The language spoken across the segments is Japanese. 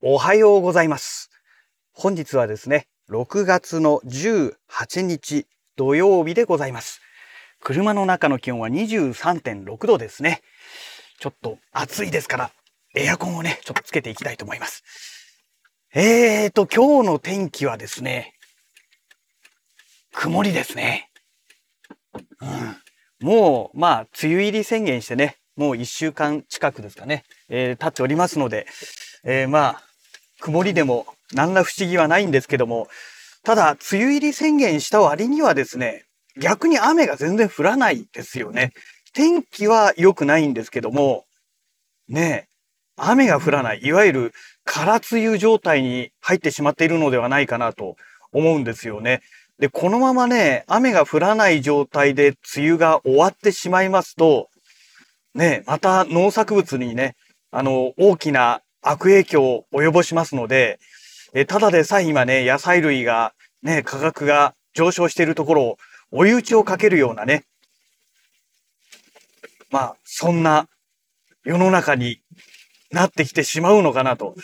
おはようございます。本日はですね、6月の18日土曜日でございます。車の中の気温は23.6度ですね。ちょっと暑いですから、エアコンをね、ちょっとつけていきたいと思います。えーと、今日の天気はですね、曇りですね。うん、もう、まあ、梅雨入り宣言してね、もう1週間近くですかね、えー、経っておりますので、えー、まあ、曇りでも何ら不思議はないんですけども、ただ、梅雨入り宣言した割にはですね、逆に雨が全然降らないですよね。天気は良くないんですけども、ねえ、雨が降らない、いわゆる空梅雨状態に入ってしまっているのではないかなと思うんですよね。で、このままね、雨が降らない状態で梅雨が終わってしまいますと、ね、また農作物にね、あの、大きな悪影響を及ぼしますので、えただでさえ今ね、野菜類がね、価格が上昇しているところを追い打ちをかけるようなね、まあ、そんな世の中になってきてしまうのかなと。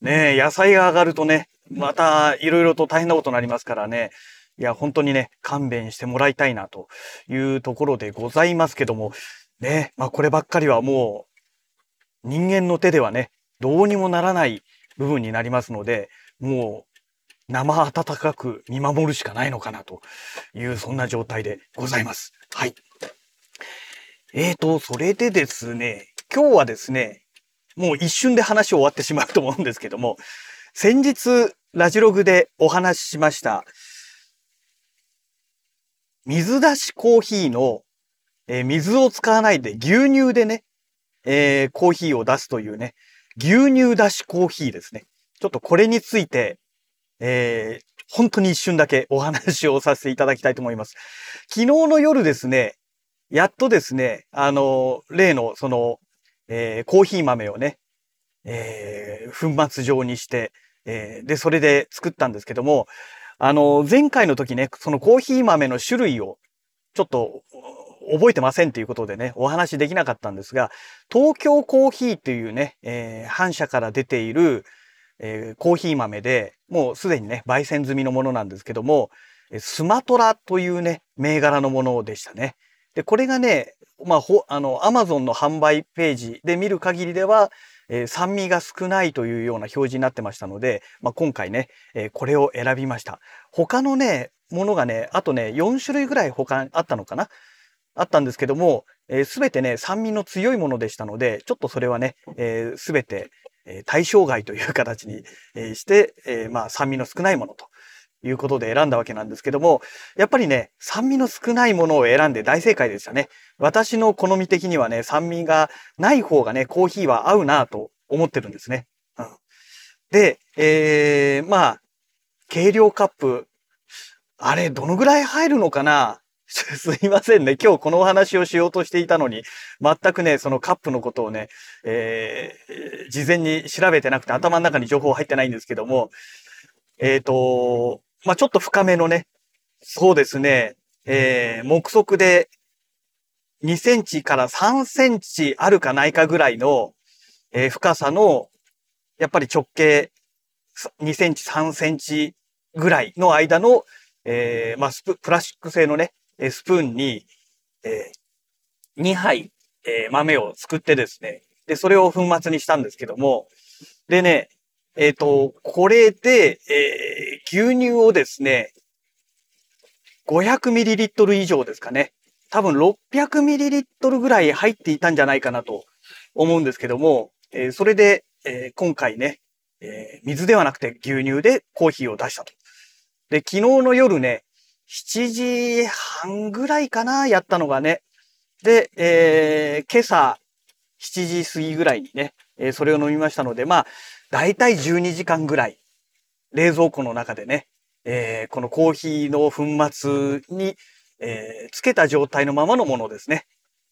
ね野菜が上がるとね、またいろいろと大変なことになりますからね、いや、本当にね、勘弁してもらいたいなというところでございますけども、ね、まあこればっかりはもう人間の手ではね、どうにもならない部分になりますので、もう生温かく見守るしかないのかなというそんな状態でございます。はい。えーと、それでですね、今日はですね、もう一瞬で話終わってしまうと思うんですけども、先日ラジログでお話ししました、水出しコーヒーの、えー水を使わないで牛乳でね、えーコーヒーを出すというね、牛乳出しコーヒーですね。ちょっとこれについて、えー本当に一瞬だけお話をさせていただきたいと思います。昨日の夜ですね、やっとですね、あの、例のその、えーコーヒー豆をね、えー粉末状にして、えーで、それで作ったんですけども、あの、前回の時ね、そのコーヒー豆の種類をちょっと覚えてませんということでね、お話できなかったんですが、東京コーヒーというね、えー反社から出ている、えーコーヒー豆で、もうすでにね、焙煎済みのものなんですけども、スマトラというね、銘柄のものでしたね。で、これがね、まあ、ほ、あの、アマゾンの販売ページで見る限りでは、えー酸味が少ないというような表示になってましたので、まあ、今回ね、えーこれを選びました。他のね、ものがね、あとね、4種類ぐらい他にあったのかな？あったんですけども、す、べ、てね、酸味の強いものでしたので、ちょっとそれはね、す、えー、べ、て、え対象外という形に、えして、えまあ、酸味の少ないものということで選んだわけなんですけども、やっぱりね、酸味の少ないものを選んで大正解でしたね。私の好み的にはね、酸味がない方がね、コーヒーは合うなと思ってるんですね。うん、で、えー、まあ、軽量カップ、あれ、どのぐらい入るのかな？すいませんね。今日このお話をしようとしていたのに、全くね、そのカップのことをね、えー、事前に調べてなくて頭の中に情報入ってないんですけども、えっ、と、まあ、ちょっと深めのね、そうですね、えー、目測で2センチから3センチあるかないかぐらいの、えー深さの、やっぱり直径2センチ、3センチぐらいの間の、えーまあ、プラスチック製のね、えスプーンに、えー2杯、えー豆を作ってですね、で、それを粉末にしたんですけども、でね、えっ、と、これで、えー牛乳をですね、500ml 以上ですかね。多分 600ml ぐらい入っていたんじゃないかなと思うんですけども、えーそれで、えー今回ね、えー水ではなくて牛乳でコーヒーを出したと。で、昨日の夜ね、7時半ぐらいかな、やったのがね。で、えー今朝7時過ぎぐらいにね、えーそれを飲みましたので、まあ、だいたい12時間ぐらい、冷蔵庫の中でね、えーこのコーヒーの粉末に、えーつけた状態のままのものですね。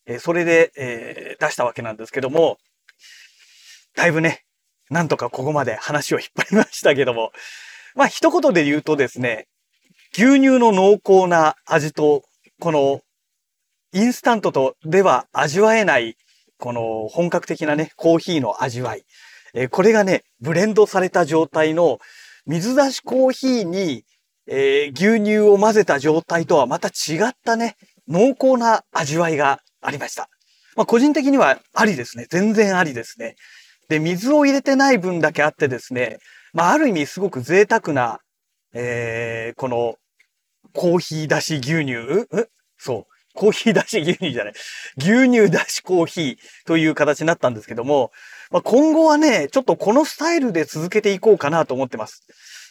えーそれで、えー出したわけなんですけども、だいぶね、なんとかここまで話を引っ張りましたけども、まあ一言で言うとですね、牛乳の濃厚な味と、このインスタントとでは味わえない、この本格的なね、コーヒーの味わい。えー、これがね、ブレンドされた状態の水出しコーヒーに、えー、牛乳を混ぜた状態とはまた違ったね、濃厚な味わいがありました。まあ、個人的にはありですね。全然ありですね。で、水を入れてない分だけあってですね、まあ、ある意味すごく贅沢な、えー、この、コーヒーだし牛乳？うそう。コーヒーだし牛乳じゃない。牛乳だしコーヒーという形になったんですけども、まあ、今後はね、ちょっとこのスタイルで続けていこうかなと思ってます。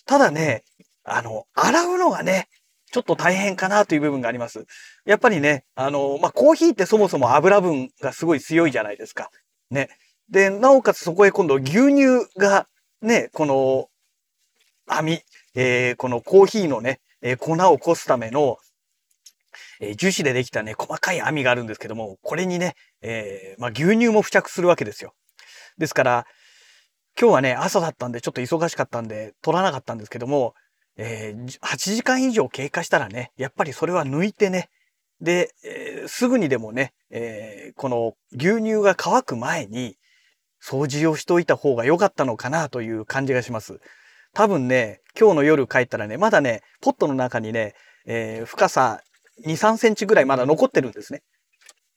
ただね、あの、洗うのがね、ちょっと大変かなという部分があります。やっぱりね、あの、まあ、コーヒーってそもそも油分がすごい強いじゃないですか。ね。で、なおかつそこへ今度牛乳がね、この網、えー、このコーヒーのね、え、粉をこすための、え、樹脂でできたね、細かい網があるんですけども、これにね、えー、まあ、牛乳も付着するわけですよ。ですから、今日はね、朝だったんでちょっと忙しかったんで、取らなかったんですけども、えー、8時間以上経過したらね、やっぱりそれは抜いてね、で、えー、すぐにでもね、えー、この牛乳が乾く前に掃除をしといた方が良かったのかなという感じがします。多分ね、今日の夜帰ったらね、まだね、ポットの中にね、えー、深さ2、3センチぐらいまだ残ってるんですね。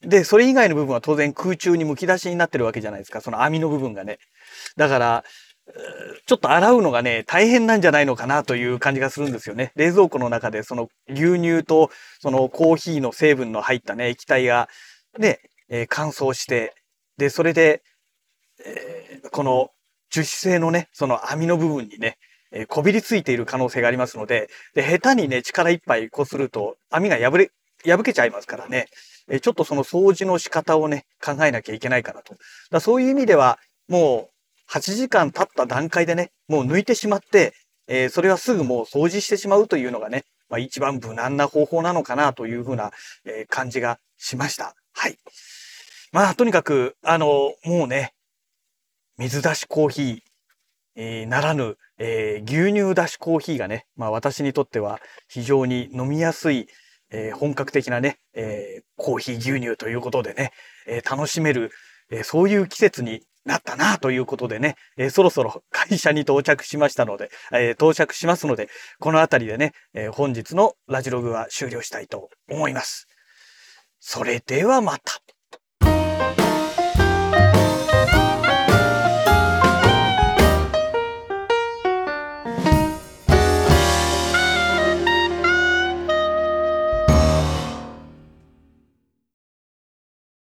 で、それ以外の部分は当然空中にむき出しになってるわけじゃないですか。その網の部分がね。だから、ちょっと洗うのがね、大変なんじゃないのかなという感じがするんですよね。冷蔵庫の中でその牛乳とそのコーヒーの成分の入ったね、液体がね、えー、乾燥して、で、それで、えー、この樹脂製のね、その網の部分にね、え、こびりついている可能性がありますので、で、下手にね、力いっぱいこすると網が破れ、破けちゃいますからね、えちょっとその掃除の仕方をね、考えなきゃいけないかなと。だそういう意味では、もう8時間経った段階でね、もう抜いてしまって、えー、それはすぐもう掃除してしまうというのがね、まあ、一番無難な方法なのかなというふうな、え、感じがしました。はい。まあ、とにかく、あの、もうね、水出しコーヒー、えー、ならぬ、えー、牛乳出しコーヒーがね、まあ私にとっては非常に飲みやすい、えー、本格的なね、えー、コーヒー牛乳ということでね、えー、楽しめる、えー、そういう季節になったなということでね、えー、そろそろ会社に到着しましたので、えー、到着しますので、この辺りでね、えー、本日のラジログは終了したいと思います。それではまた。